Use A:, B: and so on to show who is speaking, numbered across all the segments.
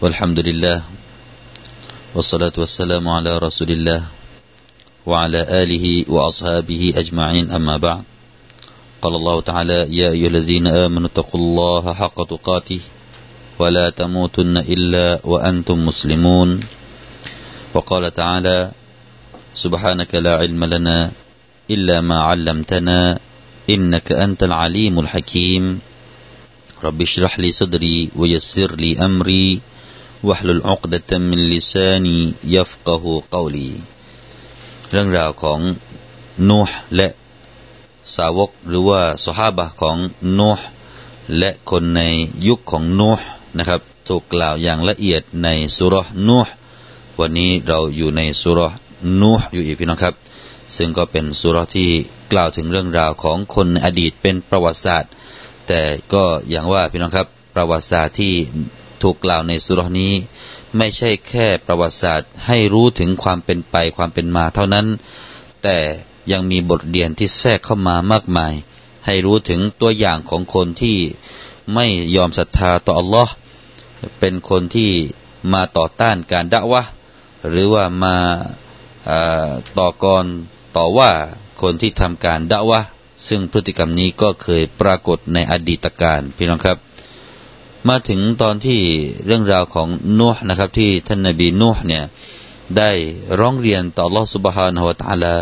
A: والحمد لله والصلاة والسلام على رسول الله وعلى آله وأصحابه أجمعين. أما بعد قال الله تعالى يا أيها الذين آمنوا اتقوا الله حق تقاته ولا تموتن إلا وأنتم مسلمون. وقال تعالى سبحانك لا علم لنا إلا ما علمتنا إنك أنت العليم الحكيم. رب اشرح لي صدري ويسر لي أمري واحلل عقدة من لساني يفقه قولي เรื่องราวของนูห์และสาวกหรือว่าสหาบะของนูห์และคนในยุคของนูห์นะครับถูกกล่าวอย่างละเอียดในสุรนูห์วันนี้เราอยู่ในสุรนูห์อยู่อีกพี่น้องครับ ซึ่งก็เป็นสุรที่กล่าวถึงเรื่องราวของคนในอดีตเป็นประวัติศาสตร์ แต่ก็อย่างว่าพี่น้องครับประวัติศาสตร์ที่ ถูกกล่าวในสุรนี้ ไม่ใช่แค่ประวัติศาสตร์ให้รู้ถึงความเป็นไปความเป็นมาเท่านั้น แต่ยังมีบทเรียนที่แทรกเข้ามามากมาย ให้รู้ถึงตัวอย่างของคนที่ไม่ยอมศรัทธาต่ออัลลอฮ์เป็นคนที่มาต่อต้านการด่าวะหรือว่ามาต่อกรต่อว่าคนที่ทำการด่าวะซึ่งพฤติกรรมนี้ก็เคยปรากฏในอดีตการพี่น้องครับ มาถึงตอนที่เรื่องราวของนูห์นะครับ ที่ท่านนบีนูห์เนี่ยได้ร้องเรียนต่อลอสุบฮานฮวตาลา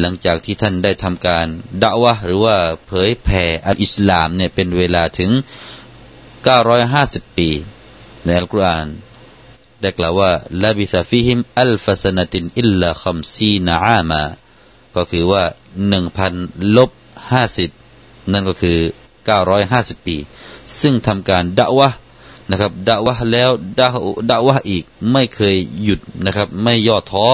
A: หลังจากที่ท่านได้ทำการด่าวะหรือว่าเผยแผ่อัลอิสลามเนี่ยเป็นเวลาถึง 950 ปี ในอัลกุรอานได้กล่าวว่าفلبث فيهم ألف سنة إلا خمسين عاما ก็คือว่าหนึ่งพันลบห้าสิบนั่นก็คือ เก้าร้อยห้าสิบปี ซึ่งทำการด่าวะนะครับด่าวะแล้วด่าด่าวะอีกไม่เคยหยุดนะครับ ไม่ย่อท้อ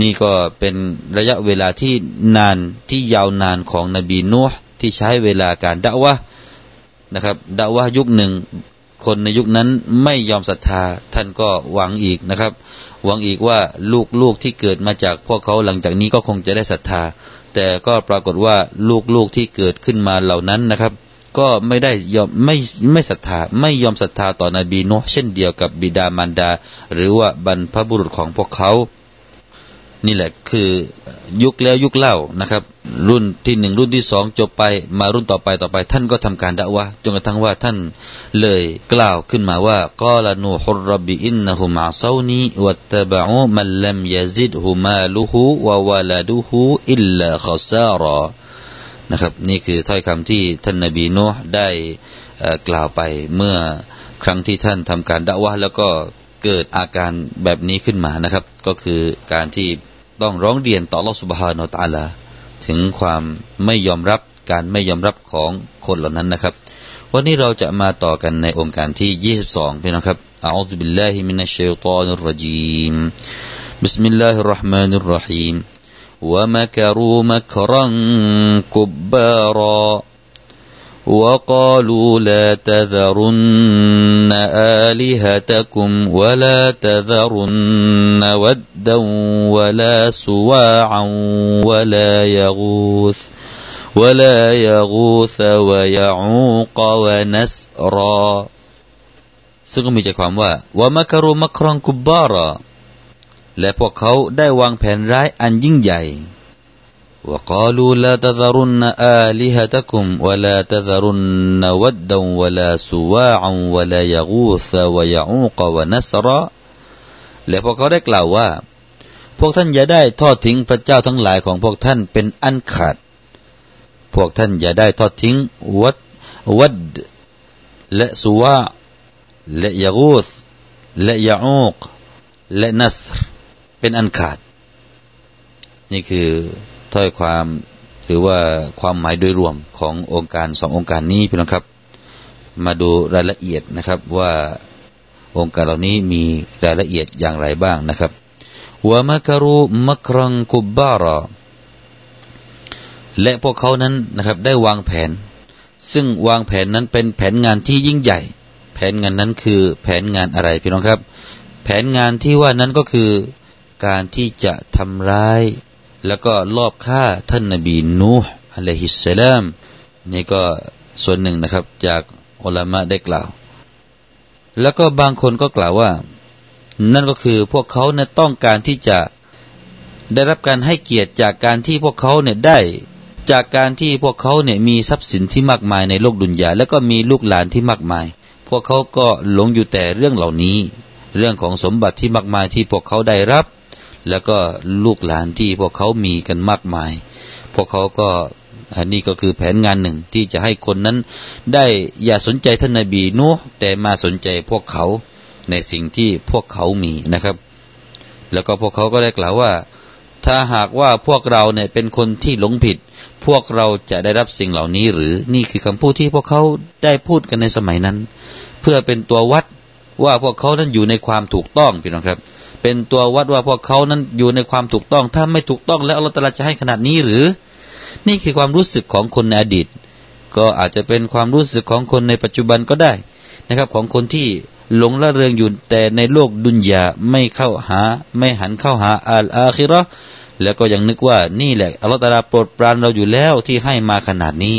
A: นี่ก็เป็นระยะเวลาที่นานที่ยาวนานของนบีนูห์ที่ใช้เวลาการด่าวะนะครับด่าวะยุคหนึ่งคนในยุคนั้นไม่ยอมศรัทธาท่านก็หวังอีกนะครับ หวังอีกว่าลูกๆที่เกิดมาจากพวกเขาหลังจากนี้ก็คงจะได้ศรัทธา แต่ก็ปรากฏว่าลูกๆที่เกิดขึ้นมาเหล่านั้นนะครับ ก็ไม่ได้ยอมไม่ไม่ศรัทธาไม่ยอมศรัทธาต่อนบีนุเช่นเดียวกับบิดามารดา หรือว่าบรรพบุรุษของพวกเขา นี่แหละคือยุคแล้วยุคเล่านะครับ รุ่นที่หนึ่งรุ่นที่สองจบไปมารุ่นต่อไปต่อไป ท่านก็ทำการด่าวะจนกระทั่งว่าท่านเลยกล่าวขึ้นมาว่ากาลนูฮุรบิอินนะฮุมาซานีวัตตบะอูมันลัมยาซิดฮุมาลุฮูวะวะลาดุฮูอิลลาขซารอนะครับ นี่คือถ้อยคำที่ท่านนบีนูห์ได้กล่าวไปเมื่อครั้งที่ท่านทำการด่าวะแล้วก็เกิดอาการแบบนี้ขึ้นมานะครับ ก็คือการที่ ต้องร้องเรียนต่อลอสุบฮานอตาลา ถึงความไม่ยอมรับการไม่ยอมรับของคนเหล่านั้นนะครับ วันนี้เราจะมาต่อกันในองค์การที่ 22พี่น้องครับอัลลอฮฺบิลลาฮิมินัชชัยฏอนุรรจีม بسم الله الرحمن الرحيم ومكروا مكرا كبارا وقالوا لا تذرن آلهتكم ولا تذرن ودا ولا سواعا ولا يغوث ولا يغوث ويعوق ونسرا ซึ่งก็มีใจความว่าว่ามักรุมักรองกุบบาระและพวกเขาได้วางแผนร้ายอันยิ่งใหญ่ وقالوا لا تذرن آلهتكم ولا تذرن ودا ولا سواعا ولا يغوث ويعوق ونسرا และพวกเขาได้กล่าวว่า พวกท่านอย่าได้ทอดทิ้งพระเจ้าทั้งหลายของพวกท่านเป็นอันขาด พวกท่านอย่าได้ทอดทิ้งวัดวัดและสุวาและยากูสและยาอูกและนัสรเป็นอันขาด นี่คือ ถ้อยความหรือว่าความหมายโดยรวมขององค์การสององค์การนี้พี่น้องครับ มาดูรายละเอียดนะครับว่าองค์การเหล่านี้มีรายละเอียดอย่างไรบ้างนะครับว่ามักรุมักรังกุบบาระและพวกเขานั้นนะครับได้วางแผน ซึ่งวางแผนนั้นเป็นแผนงานที่ยิ่งใหญ่ แผนงานนั้นคือแผนงานอะไรพี่น้องครับ แผนงานที่ว่านั้นก็คือการที่จะทำร้าย แล้วก็ลอบฆ่าท่านนบีนูห์อะลัยฮิสสลามนี่ก็ส่วนหนึ่งนะครับ จากอัลามะได้กล่าว แล้วก็บางคนก็กล่าวว่า นั่นก็คือพวกเขาเนี่ยต้องการที่จะได้รับการให้เกียรติจากการที่พวกเขาเนี่ยได้จากการที่พวกเขาเนี่ยมีทรัพย์สินที่มากมายในโลกดุนยาแล้วก็มีลูกหลานที่มากมาย พวกเขาก็หลงอยู่แต่เรื่องเหล่านี้ เรื่องของสมบัติที่มากมายที่พวกเขาได้รับ แล้วก็ลูกหลานที่พวกเขามีกันมากมาย พวกเขาก็อันนี้ก็คือแผนงานหนึ่งที่จะให้คนนั้น ได้อย่าสนใจท่านนาบีนูแต่มาสนใจพวกเขาในสิ่งที่พวกเขามีนะครับ แล้วก็พวกเขาก็ได้กล่าวว่า ถ้าหากว่าพวกเราเนี่ยเป็นคนที่หลงผิด พวกเราจะได้รับสิ่งเหล่านี้หรือนี่คือคำพูดที่พวกเขาได้พูดกันในสมัยนั้น เพื่อเป็นตัววัดว่าพวกเขานั้นอยู่ในความถูกต้องพี่น้องครับ เป็นตัววัดว่าพวกเขานั้นอยู่ในความถูกต้อง ถ้าไม่ถูกต้องแล้วอัลลอฮฺจะให้ขนาดนี้หรือ นี่คือความรู้สึกของคนในอดีต ก็อาจจะเป็นความรู้สึกของคนในปัจจุบันก็ได้นะครับ ของคนที่หลงละเริงอยู่แต่ในโลกดุนยาไม่เข้าหา ไม่หันเข้าหาอัลอาคิรอแล้วก็ยังนึกว่านี่แหละอัลลอฮฺตาลาโปรดปรานเราอยู่แล้วที่ให้มาขนาดนี้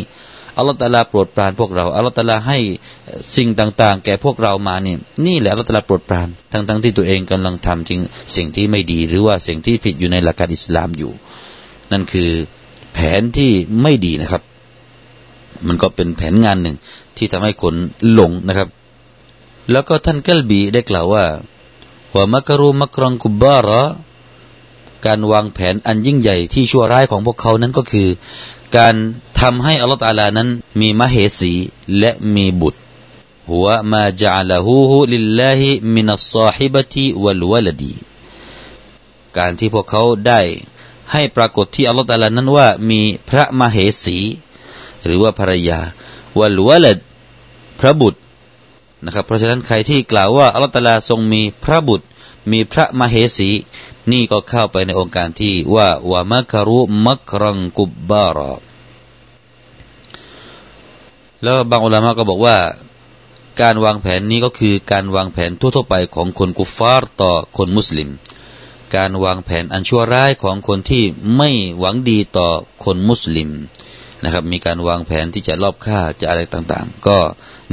A: อัลลอฮฺตาลาโปรดปรานพวกเราอัลลอฮฺตาลาให้สิ่งต่างๆ แก่พวกเรามาเนี่ยนี่แหละอัลลอฮฺตาลาโปรดปรานทั้งๆที่ตัวเองกำลังทำจริงสิ่งที่ไม่ดีหรือว่าสิ่งที่ผิดอยู่ในหลักการอิสลามอยู่ นั่นคือแผนที่ไม่ดีนะครับ มันก็เป็นแผนงานหนึ่งที่ทำให้คนหลงนะครับ แล้วก็ท่านกัลบีได้กล่าวว่าว่ามักรูมักรังกุบบาระการวางแผนอันยิ่งใหญ่ที่ชั่วร้ายของพวกเขานั้นก็คือ การ ทำให้อัลลอฮฺตาลานั้น มีมเหสีและมีบุตรوما جعلوه لله من الصاحبة والولد การที่พวกเขาได้ให้ปรากฏที่อัลลอฮฺตาลานั้นว่ามีพระมเหสี หรือว่าภรรยาوالولد พระบุตรนะครับเพราะฉะนั้นใครที่กล่าวว่าอัลลอฮฺตาลาทรงมีพระบุตร มีพระมเหสี นี่ก็เข้าไปในองค์การที่ว่าวามัคารุมักรังกุบบาระ แล้วบางอุลามะก็บอกว่า การวางแผนนี้ก็คือการวางแผนทั่วๆไปของคนกุฟาร์ต่อคนมุสลิม การวางแผนอันชั่วร้ายของคนที่ไม่หวังดีต่อคนมุสลิมนะครับ มีการวางแผนที่จะลอบฆ่าจะอะไรต่างๆ ก็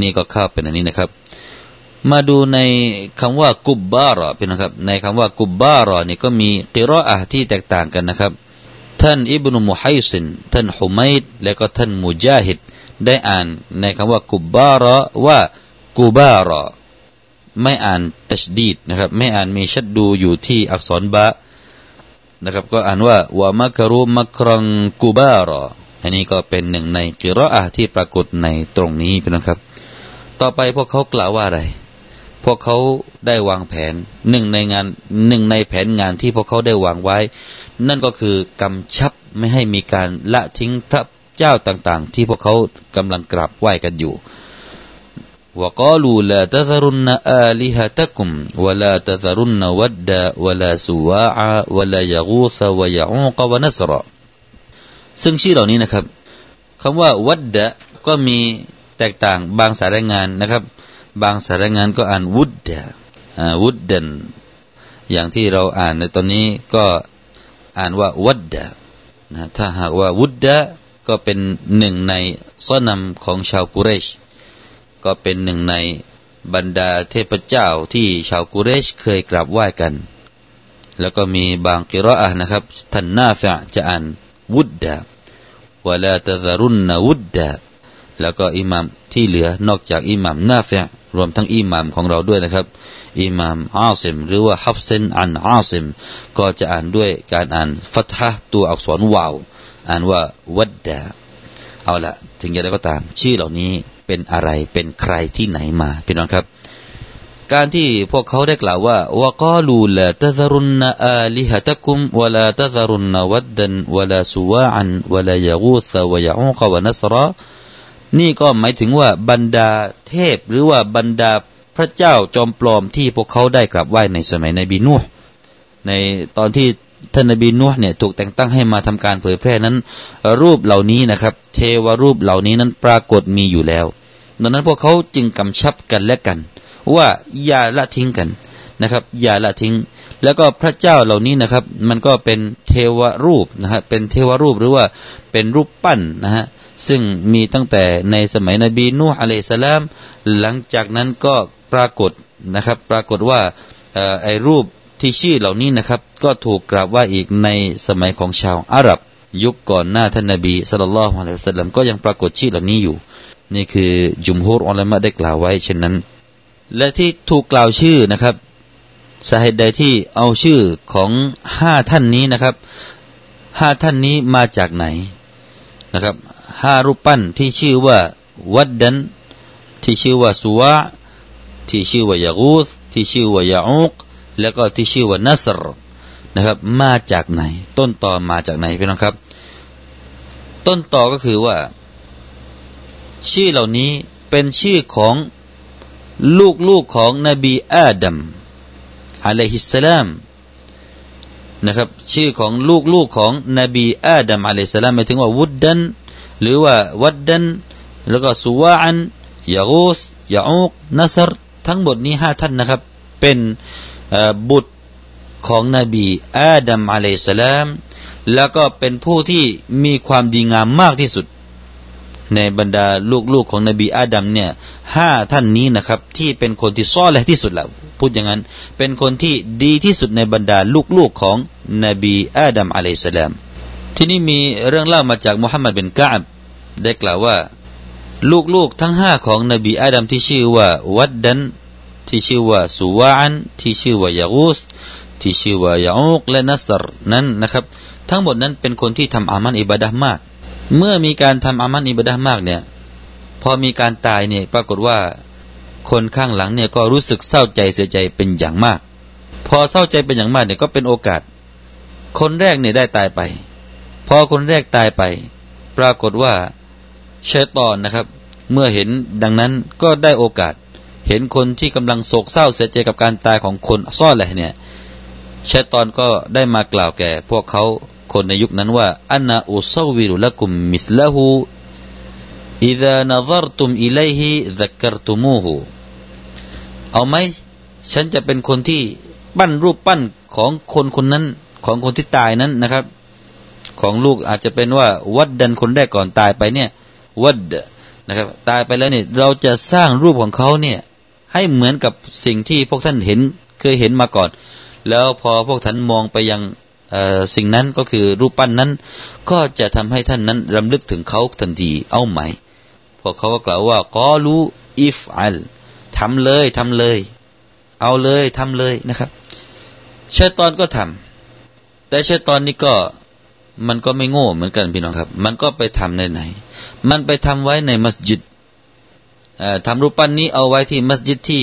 A: นี่ก็เข้าเป็นอันนี้นะครับ มาดูในคำว่ากุบบารอเป็นนะครับ ในคำว่ากุบบารอนี่ก็มีกิรออะที่แตกต่างกันนะครับ ท่านอิบนุมุฮัยซินท่านฮุมัยดและก็ท่านมุจาฮิด ได้อ่านในคำว่ากุบบารอว่ากุบารอไม่อ่านตัชดีดนะครับ ไม่อ่านมีชัดดูอยู่ที่อักษรบะนะครับ ก็อ่านว่าวามักรุมักรังกูบารออันนี้ก็เป็นหนึ่งในกิรออะที่ปรากฏในตรงนี้เป็นนะครับ ต่อไปพวกเขากล่าวว่าอะไร พวกเขาได้วางแผนหนึ่งในงานหนึ่งในแผนงานที่พวกเขาได้วางไว้ นั่นก็คือกำชับไม่ให้มีการละทิ้งพระ เจ้าต่างๆ ที่พวกเขากำลังกราบไหว้กันอยู่ وقالوا لا تذرن آلهتكم ولا تذرن ودا ولا سواعا ولا يغوث ويعوق ونسرا ซึ่งชื่อเหล่านี้นะครับคำว่าวัดดะก็มีแตกต่างบางสารงานนะครับ บางสารงานก็อ่านวุดดะวุดดันอย่างที่เราอ่านในตอนนี้ก็อ่านว่าวัดดะนะถ้าหากว่าวุดดะ ก็เป็นหนึ่งในซ้อนำของชาวกุเรช ก็เป็นหนึ่งในบรรดาเทพเจ้าที่ชาวกุเรชเคยกราบไหว้กัน แล้วก็มีบางกิรออะนะครับท่านนาฟะจะอ่านวุดดาวลาตะซารุนนวุดดาแล้วก็อิหมามที่เหลือนอกจากอิหมามนาฟะรวมทั้งอิหมามของเราด้วยนะครับอิหมามอาซิม หรือว่าฮับเซนอันอาซิม ก็จะอ่านด้วยการอ่านฟัตฮะตัวอักษรวาว อ่านว่าวัดดาเอาละถึงจะได้ก็ตาม ชื่อเหล่านี้เป็นอะไรเป็นใครที่ไหนมาพี่น้องครับ การที่พวกเขาได้กล่าวว่าวกาลูลาตซรุนอาลิฮะตะกุมวลาตซรุนวัดดันวลาสุวาอันวลายกูสวยาอูกวนัสระนี่ก็หมายถึงว่าบรรดาเทพหรือว่าบรรดาพระเจ้าจอมปลอมที่พวกเขาได้กราบไหว้ในสมัยในบีนัวในตอนที่ ท่านนบีนัวเนี่ยถูกแต่งตั้งให้มาทำการเผยแพร่นั้น รูปเหล่านี้นะครับ เทวรูปเหล่านี้นั้นปรากฏมีอยู่แล้ว ดังนั้นพวกเขาจึงกำชับกันและกัน ว่าอย่าละทิ้งกันนะครับ อย่าละทิ้ง แล้วก็พระเจ้าเหล่านี้นะครับ มันก็เป็นเทวรูปนะฮะเป็นเทวรูปหรือว่าเป็นรูปปั้นนะฮะซึ่งมีตั้งแต่ในสมัยนบีนูฮ์อะลัยสลาม หลังจากนั้นก็ปรากฏนะครับ ปรากฏว่าไอ้รูป ที่ชื่อเหล่านี้นะครับ ก็ถูกกราบว่าอีกในสมัยของชาวอาหรับ ยุคก่อนหน้าท่านนบีสุลต่านละฮ์อะลัยฮิสลามก็ยังปรากฏชื่อเหล่านี้อยู่ นี่คือจุมฮูรอัลลอฮ์ได้กล่าวไว้เช่นนั้น และที่ถูกกล่าวชื่อนะครับสาเหตุใดที่เอาชื่อของห้าท่านนี้นะครับห้าท่านนี้มาจากไหนนะครับห้ารูปปั้นที่ชื่อว่าวัดดันที่ชื่อว่าสุวะที่ชื่อว่ายากูสที่ชื่อว่ายาอุก แล้วก็ที่ชื่อว่านัสรนะครับ มาจากไหน ต้นต่อมาจากไหนพี่น้องครับ ต้นต่อก็คือว่า ชื่อเหล่านี้เป็นชื่อของลูกๆของนบีอาดัมอะลัยฮิสสลามนะครับ ชื่อของลูกๆของนบีอาดัมอะลัยฮิสสลามหมายถึงว่าวุดดัน หรือว่าวัดดัน แล้วก็สุวาอันยากูสยาอุกนัสรทั้งหมดนี้ห้าท่านนะครับ เป็น บุตรของนบีอาดัมอะลัยสลามแล้วก็เป็นผู้ที่มีความดีงามมากที่สุด ในบรรดาลูกๆของนบีอาดัมเนี่ยห้าท่านนี้นะครับ ที่เป็นคนที่ซ้อและที่สุดแล้วพูดอย่างนั้น เป็นคนที่ดีที่สุดในบรรดาลูกๆของนบีอาดัมอะลัยสลามที่นี่มีเรื่องเล่ามาจากมุฮัมมัดเป็นกาบได้กล่าวว่า ลูกๆทั้งห้าของนบีอาดัมที่ชื่อว่า วัดดัน ที่ชื่อว่าสุวาอันที่ชื่อว่ายากุสที่ชื่อว่ายาอุกและนัสรนั้นนะครับ ทั้งหมดนั้นเป็นคนที่ทำอามันอิบาดะมาก เมื่อมีการทำอามันอิบาดะมากเนี่ยพอมีการตายเนี่ยปรากฏว่าคนข้างหลังเนี่ยก็รู้สึกเศร้าใจเสียใจเป็นอย่างมาก พอเศร้าใจเป็นอย่างมากเนี่ยก็เป็นโอกาส คนแรกเนี่ยได้ตายไป พอคนแรกตายไป ปรากฏว่าเชตอนนะครับ เมื่อเห็นดังนั้นก็ได้โอกาส เห็นคนที่กำลังโศกเศร้าเสียใจกับการตายของคนซ่อนแหละเนี่ยเชตอนก็ได้มากล่าวแก่ พวกเขาคนในยุคนั้นว่าอันนาอุซาวิรุละกุมมิสละหูอิดานซรตุมอิเลหิซักรตุมูหูเอาไหมฉันจะเป็นคนที่ปั้นรูปปั้นของคนคนนั้นของคนที่ตายนั้นนะครับ ของลูกอาจจะเป็นว่า วัดดันคนแรกก่อนตายไปเนี่ย วัดนะครับ ตายไปแล้วเนี่ยเราจะสร้างรูปของเขาเนี่ย ให้เหมือนกับสิ่งที่พวกท่านเห็นเคยเห็นมาก่อน แล้วพอพวกท่านมองไปยังสิ่งนั้นก็คือรูปปั้นนั้น ก็จะทำให้ท่านนั้นรำลึกถึงเขาทันทีเอาไหมพวกเขาก็กล่าวว่ากอลูอิฟอัลทำเลยทำเลย เอาเลยทำเลยนะครับชายตอนก็ทำแต่ชายตอนนี้ก็มันก็ไม่โง่เหมือนกันพี่น้องครับ มันก็ไปทำในไหน มันไปทำไว้ในมัสยิด ทำรูปปั้นนี้เอาไว้ที่มัสยิดที่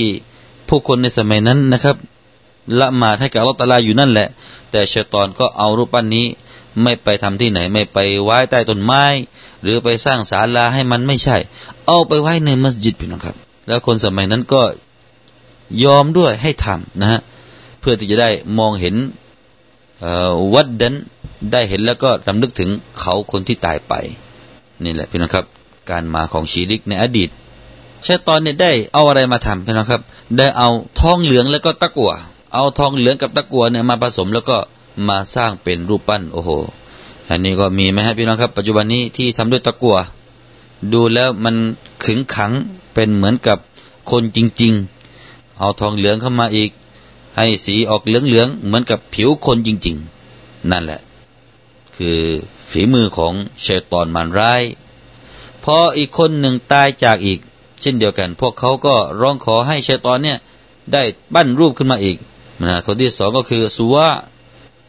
A: ผู้คนในสมัยนั้นนะครับละหมาดให้กับอัลลอฮฺตาลาอยู่นั่นแหละ แต่ชายตอนก็เอารูปปั้นนี้ไม่ไปทำที่ไหน ไม่ไปไว้ใต้ต้นไม้ หรือไปสร้างศาลาให้มันไม่ใช่ เอาไปไว้ในมัสยิดพี่น้องครับ แล้วคนสมัยนั้นก็ยอมด้วยให้ทำนะฮะเพื่อที่จะได้มองเห็นวัดดันได้เห็นแล้วก็รำลึกถึงเขาคนที่ตายไป นี่แหละพี่น้องครับ การมาของชีริกในอดีต ชาตอนเนี้ได้เอาอะไรมาทำพี่น้องครับ ได้เอาทองเหลืองแล้วก็ตะกัวเอาทองเหลืองกับตะกัวเนี่ยมาผสมแล้วก็มาสร้างเป็นรูปปั้นโอ้โห อันนี้ก็มีไหมฮะพี่น้องครับ ปัจจุบันนี้ที่ทำด้วยตะกัวดูแล้วมันขึงขังเป็นเหมือนกับคนจริง ๆ เอาทองเหลืองเข้ามาอีก ให้สีออกเหลืองๆเหมือนกับผิวคนจริง ๆ นั่นแหละ คือฝีมือของเชตอนมารร้ายพออีกคนหนึ่งตายจากอีก เช่นเดียวกัน พวกเขาก็ร้องขอให้เชตอนเนี่ยได้ปั้นรูปขึ้นมาอีกนะคนที่สองก็คือสุวะ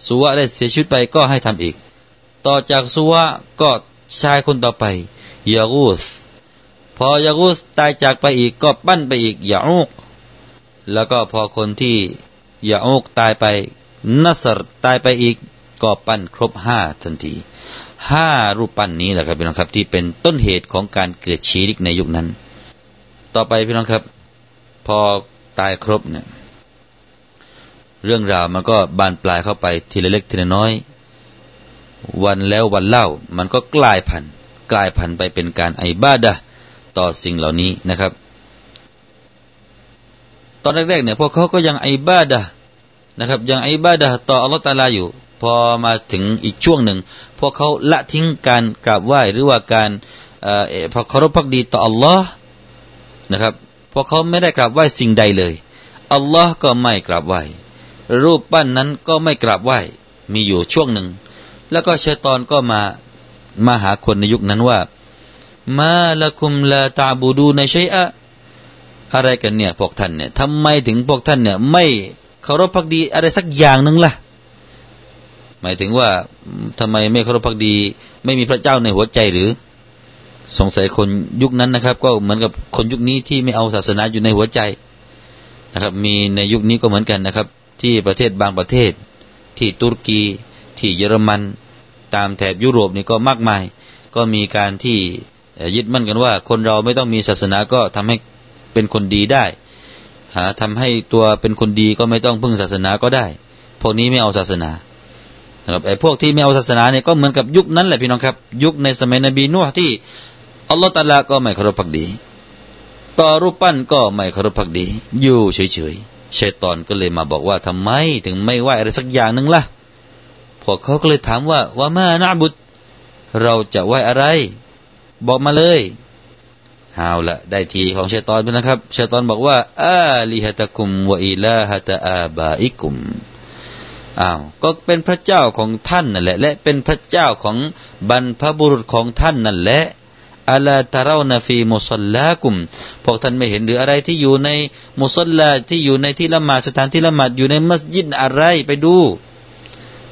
A: สุวะได้เสียชีวิตไปก็ให้ทำอีก ต่อจากสุวะก็ชายคนต่อไปยากูสพอยากูสตายจากไปอีกก็ปั้นไปอีกยาอุกแล้วก็พอคนที่ยาอุกตายไปนัสรตายไปอีกก็ปั้นครบห้าทันทีห้ารูปปั้นนี้แหละครับพี่น้องครับที่เป็นต้นเหตุของการเกิดชีริกในยุคนั้น ต่อไปพี่น้องครับ พอตายครบเนี่ย เรื่องราวมันก็บานปลายเข้าไปทีละเล็กทีละน้อย วันแล้ววันเล่า มันก็กลายพันธุ์กลายพันธุ์ไปเป็นการไอบาดะต่อสิ่งเหล่านี้นะครับ ตอนแรกๆเนี่ยพวกเขาก็ยังไอบาดะนะครับ ยังไอบาดะต่ออัลลอฮฺตาลาอยู่ พอมาถึงอีกช่วงหนึ่ง พวกเขาละทิ้งการกราบไหว้หรือว่าการเอ่อพอเคารพพักดีต่ออัลลอฮ์ นะครับพอเขาไม่ได้กราบไหว้สิ่งใดเลย อัลลอฮ์ก็ไม่กราบไหว้ รูปปั้นนั้นก็ไม่กราบไหว้ มีอยู่ช่วงหนึ่ง แล้วก็ชัยตอนก็มา มาหาคนในยุคนั้นว่า มาละคุมลาตาบูดูในชัยอะอะไรกันเนี่ยพวกท่านเนี่ยทำไมถึงพวกท่านเนี่ย ไม่เคารพพักดีอะไรสักอย่างหนึ่งล่ะ หมายถึงว่าทำไมไม่เคารพพักดี ไม่มีพระเจ้าในหัวใจหรือ สงสัยคนยุคนั้นนะครับ ก็เหมือนกับคนยุคนี้ที่ไม่เอาศาสนาอยู่ในหัวใจนะครับ มีในยุคนี้ก็เหมือนกันนะครับ ที่ประเทศบางประเทศ ที่ตุรกี ที่เยอรมัน ตามแถบยุโรปนี่ก็มากมาย ก็มีการที่ยึดมั่นกันว่า คนเราไม่ต้องมีศาสนาก็ทำให้เป็นคนดีได้ หาทำให้ตัวเป็นคนดีก็ไม่ต้องพึ่งศาสนาก็ได้ พวกนี้ไม่เอาศาสนานะครับไอ้พวกที่ไม่เอาศาสนาเนี่ยก็เหมือนกับยุคนั้นแหละพี่น้องครับ ยุคในสมัยนบีนุ่ที่ อัลลอฮฺตาลาก็ไม่เคารพพักดี ต่อรูปปั้นก็ไม่เคารพพักดี อยู่เฉยๆชัยตอนก็เลยมาบอกว่าทำไมถึงไม่ไหวอะไรสักอย่างหนึ่งล่ะพวกเขาก็เลยถามว่าว่ามานาบุตรเราจะไหวอะไร บอกมาเลยเอาละได้ทีของชัยตอนไปนะครับชัยตอนบอกว่าอาลิฮะตะกุมวะอิลาฮะตะอาบาอิกุมอ้าวก็เป็นพระเจ้าของท่านนั่นแหละ และเป็นพระเจ้าของบรรพบุรุษของท่านนั่นแหละ อัลาตาเรานาฟีมุสลลากุมพวกท่านไม่เห็นหรืออะไรที่อยู่ในมุสลลาที่อยู่ในที่ละหมาดสถานที่ละหมาดอยู่ในมัสยิดอะไรไปดู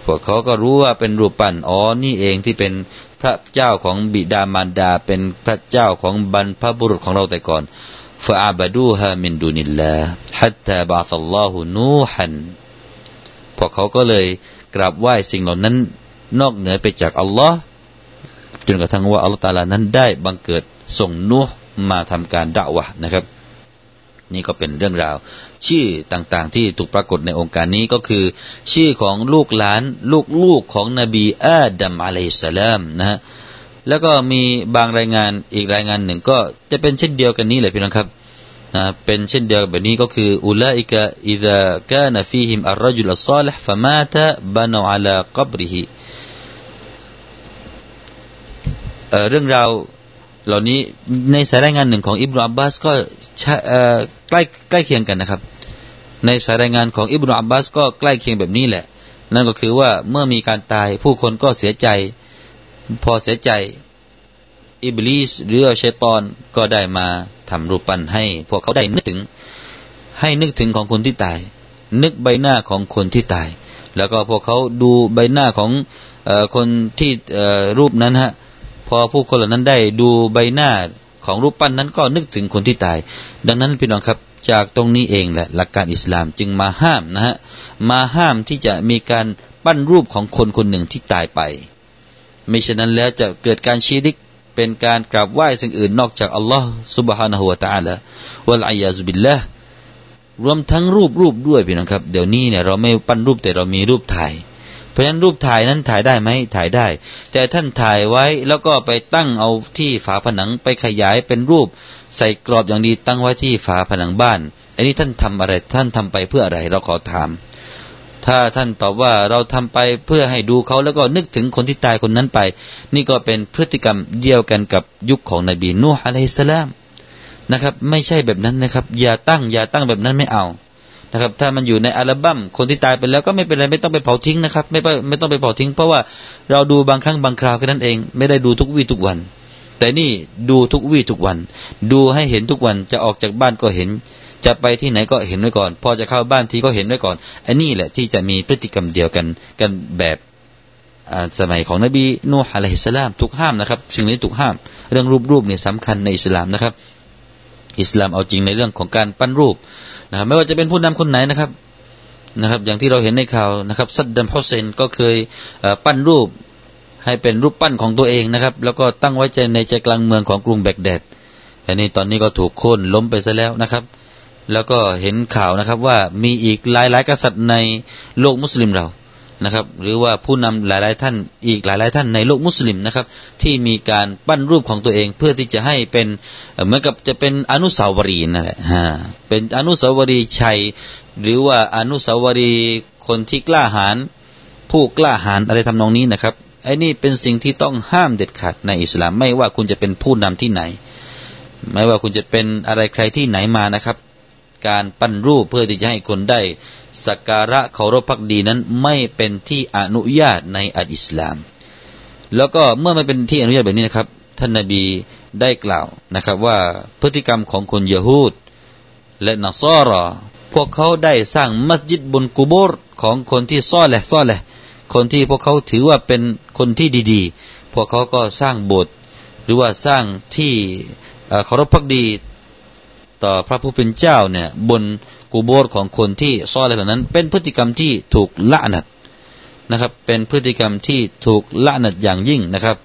A: พวกเขาก็รู้ว่าเป็นรูปปั้นอ๋อนี่เองที่เป็นพระเจ้าของบิดามารดา เป็นพระเจ้าของบรรพบุรุษของเราแต่ก่อนฟาอาบดูฮามินดูนิลลาฮัตตาบาซัลลอฮุนูฮันพวกเขาก็เลยกราบไหว้สิ่งเหล่านั้นนอกเหนือไปจากอัลลอฮ์ จนกระทั่งว่าอัลลอฮ์ตาลานั้นได้บังเกิดส่งนูห์มาทำการด่าวะนะครับ นี่ก็เป็นเรื่องราว ชื่อต่างๆที่ถูกปรากฏในองค์การนี้ก็คือ ชื่อของลูกหลานลูกๆของนบีอาดัมอะลัยสลามนะฮะแล้วก็มีบางรายงานอีกรายงานหนึ่งก็จะเป็นเช่นเดียวกันนี้เลยพี่น้องครับนะเป็นเช่นเดียวแบบนี้ก็คืออุลาอิกะอิดะกานฟีฮิมอัลรจุลซาลิห์ฟะมาตะบานูอัลากับริฮิ เรื่องราวเหล่านี้ในสายรายงานหนึ่งของอิบราอับบาสก็ใกล้ใกล้เคียงกันนะครับ ในสายรายงานของอิบราอับบาสก็ใกล้เคียงแบบนี้แหละ นั่นก็คือว่าเมื่อมีการตายผู้คนก็เสียใจ พอเสียใจอิบลิสหรือชัยตอนก็ได้มาทำรูปปั้นให้ พวกเขาได้นึกถึง ให้นึกถึงของคนที่ตาย นึกใบหน้าของคนที่ตาย แล้วก็พวกเขาดูใบหน้าของอคนที่รูปนั้นฮะ พอผู้คนเหล่านั้นได้ดูใบหน้าของรูปปั้นนั้นก็นึกถึงคนที่ตาย ดังนั้นพี่น้องครับจากตรงนี้เองแหละหลักการอิสลามจึงมาห้ามนะฮะมาห้ามที่จะมีการปั้นรูปของคนคนหนึ่งที่ตายไป ไม่เช่นนั้นแล้วจะเกิดการชีริกเป็นการกราบไหว้สิ่งอื่นนอกจากอัลลอฮ์ سبحانه และ تعالى วะลัยยาซุบิลละรวมทั้งรูปรูปด้วยพี่น้องครับ เดี๋ยวนี้เนี่ยเราไม่ปั้นรูปแต่เรามีรูปถ่าย เพราะฉะนั้นรูปถ่ายนั้นถ่ายได้ไหมถ่ายได้ แต่ท่านถ่ายไว้แล้วก็ไปตั้งเอาที่ฝาผนังไปขยายเป็นรูป ใส่กรอบอย่างดีตั้งไว้ที่ฝาผนังบ้าน อันนี้ท่านทำอะไรท่านทำไปเพื่ออะไรเราขอถาม ถ้าท่านตอบว่าเราทำไปเพื่อให้ดูเขาแล้วก็นึกถึงคนที่ตายคนนั้นไป นี่ก็เป็นพฤติกรรมเดียวกันกับยุคของนบีนูฮ์อะลัยฮิสสลามนะครับ ไม่ใช่แบบนั้นนะครับ อย่าตั้งอย่าตั้งแบบนั้นไม่เอา นะครับ ถ้ามันอยู่ในอัลบั้มคนที่ตายไปแล้วก็ไม่เป็นไรไม่ต้องไปเผาทิ้งนะครับ ไม่ไม่ต้องไปเผาทิ้ง เพราะว่าเราดูบางครั้งบางคราวแค่นั้นเอง ไม่ได้ดูทุกวี่ทุกวัน แต่นี่ดูทุกวี่ทุกวัน ดูให้เห็นทุกวันจะออกจากบ้านก็เห็น จะไปที่ไหนก็เห็นไว้ก่อน พอจะเข้าบ้านทีก็เห็นไว้ก่อนอันนี้แหละที่จะมีพฤติกรรมเดียวกันกันแบบสมัยของนบีนูฮ์อะลัยฮิสสลามถูกห้ามนะครับสิ่งนี้ถูกห้าม เรื่องรูปรูปเนี่ยสำคัญในอิสลามนะครับ อิสลามเอาจริงในเรื่องของการปั้นรูปนะครับไม่ว่าจะเป็นผู้นำคนไหนนะครับนะครับอย่างที่เราเห็นในข่าวนะครับซัดดัมฮุเซนก็เคยปั้นรูปให้เป็นรูปปั้นของตัวเองนะครับ แล้วก็ตั้งไว้ใจในใจกลางเมืองของกรุงแบกแดดอันนี้ตอนนี้ก็ถูกโค่นล้มไปซะแล้วนะครับ แล้วก็เห็นข่าวนะครับว่ามีอีกหลายหลายกษัตริย์ในโลกมุสลิมเรา นะครับ หรือว่าผู้นำหลาย ๆ ท่านอีกหลาย ๆ ท่านในโลกมุสลิมนะครับ ที่มีการปั้นรูปของตัวเอง เพื่อที่จะให้เป็นเหมือนกับจะเป็นอนุสาวรีย์นั่นแหละฮะเป็นอนุสาวรีย์ชัย หรือว่าอนุสาวรีย์คนที่กล้าหาญผู้กล้าหาญอะไรทำนองนี้นะครับไอ้นี่เป็นสิ่งที่ต้องห้ามเด็ดขาดในอิสลาม ไม่ว่าคุณจะเป็นผู้นำที่ไหน ไม่ว่าคุณจะเป็นอะไรใครที่ไหนมานะครับ การปั้นรูปเพื่อที่จะให้คนได้สักการะเคารพพักดีนั้นไม่เป็นที่อนุญาตในอัลอิสลาม แล้วก็เมื่อไม่เป็นที่อนุญาตแบบนี้นะครับ ท่านนาบีได้กล่าวนะครับว่าพฤติกรรมของคนยะฮูดและนัสรอพวกเขาได้สร้างมัสยิดบนกุโบรของคนที่ซ่อนแหละซ่อนแหละคนที่พวกเขาถือว่าเป็นคนที่ดีๆ พวกเขาก็สร้างโบสถ์หรือว่าสร้างที่เคารพพักดี ต่อพระผู้เป็นเจ้าเนี่ยบนกูโบรของคนที่ซ่อนอะไรเหล่านั้น เป็นพฤติกรรมที่ถูกละนัดนะครับ เป็นพฤติกรรมที่ถูกละนัดอย่างยิ่งนะครับ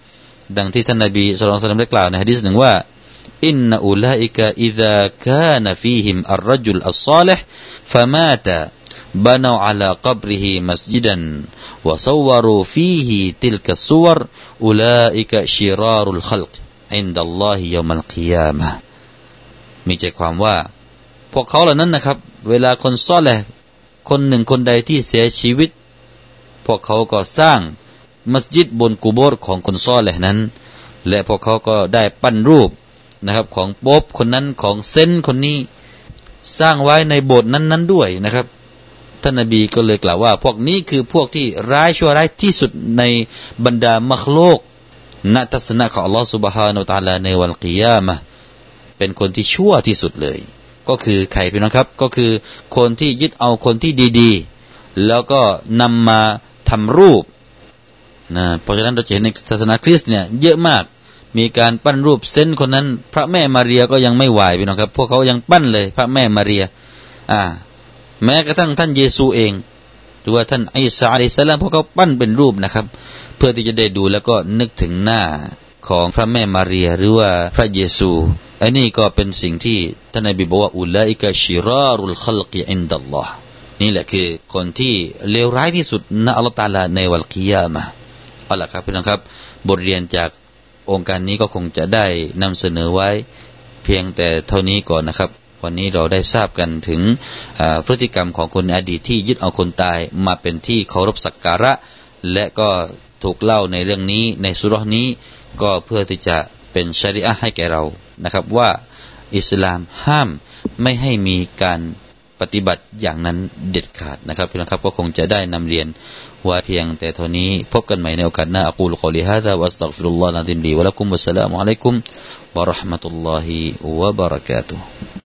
A: ดังที่ท่านนบีสุลต่านได้กล่าวในฮะดีษหนึ่งว่าอินนอูลาอิกะอิซากานฟีฮิมอัลรจุลอัลซาลิห์ฟะมาตะ بنوا على قبره مسجدا وصوروا فيه تلك الصور أولئك شرار الخلق عند الله يوم القيامة มีใจความว่า พวกเขาเหล่านั้นนะครับ เวลาคนซ่อนแหละคนหนึ่งคนใดที่เสียชีวิต พวกเขาก็สร้างมัสยิดบนกุโบรของคนซ่อนแหละนั้น และพวกเขาก็ได้ปั้นรูปนะครับ ของโป๊บคนนั้นของเซนคนนี้ สร้างไว้ในโบสถ์นั้นๆด้วยนะครับท่านนบีก็เลยกล่าวว่า พวกนี้คือพวกที่ร้ายชั่วร้ายที่สุดในบรรดามัคโลกณทัศนะของอัลลอฮฺสุบฮานาอัลตาลาในวันกิยามะ เป็นคนที่ชั่วที่สุดเลย ก็คือใครพี่น้องครับ ก็คือคนที่ยึดเอาคนที่ดีๆ แล้วก็นำมาทำรูปนะเพราะฉะนั้นเราจะเห็นในศาสนาคริสต์เนี่ยเยอะมากมีการปั้นรูปเส้นคนนั้น พระแม่มาเรียก็ยังไม่ไหวพี่น้องครับ พวกเขายังปั้นเลย พระแม่มาเรีย อ่า แม้กระทั่งท่านเยซูเอง หรือว่าท่านอิสาอะลัยสลามพวกเขาปั้นเป็นรูปนะครับ เพื่อที่จะได้ดูแล้วก็นึกถึงหน้าของพระแม่มาเรีย หรือว่าพระเยซู อันนี้ก็เป็นสิ่งที่ท่านนบีบอกว่าอุลัยกะชิรารุลขลกิอินดัลลอฮ์นี่แหละคือคนที่เลวร้ายที่สุดณอัลลอฮฺตาลาในวันกิยามะเอาละครับพี่น้องครับ บทเรียนจากองค์การนี้ก็คงจะได้นำเสนอไว้ เพียงแต่เท่านี้ก่อนนะครับ วันนี้เราได้ทราบกันถึงพฤติกรรมของคนอดีตที่ยึดเอาคนตายมาเป็นที่เคารพสักการะ และก็ถูกเล่าในเรื่องนี้ในสุรนี้ก็เพื่อที่จะเป็นชริอะให้แก่เรา นะครับว่าอิสลามห้ามไม่ให้มีการปฏิบัติอย่างนั้นเด็ดขาดนะครับพี่น้องครับก็คงจะได้นำเรียนว่าเพียงแต่เท่านี้พบกันใหม่ในโอกาสหน้าอักูลกอลิฮะซาวัสตัฆฟิรุลลอฮ์นะดิมลีวะลักุมวัสสลามุอะลัยกุมวะราะห์มะตุลลอฮิวะบะเราะกาตุฮ์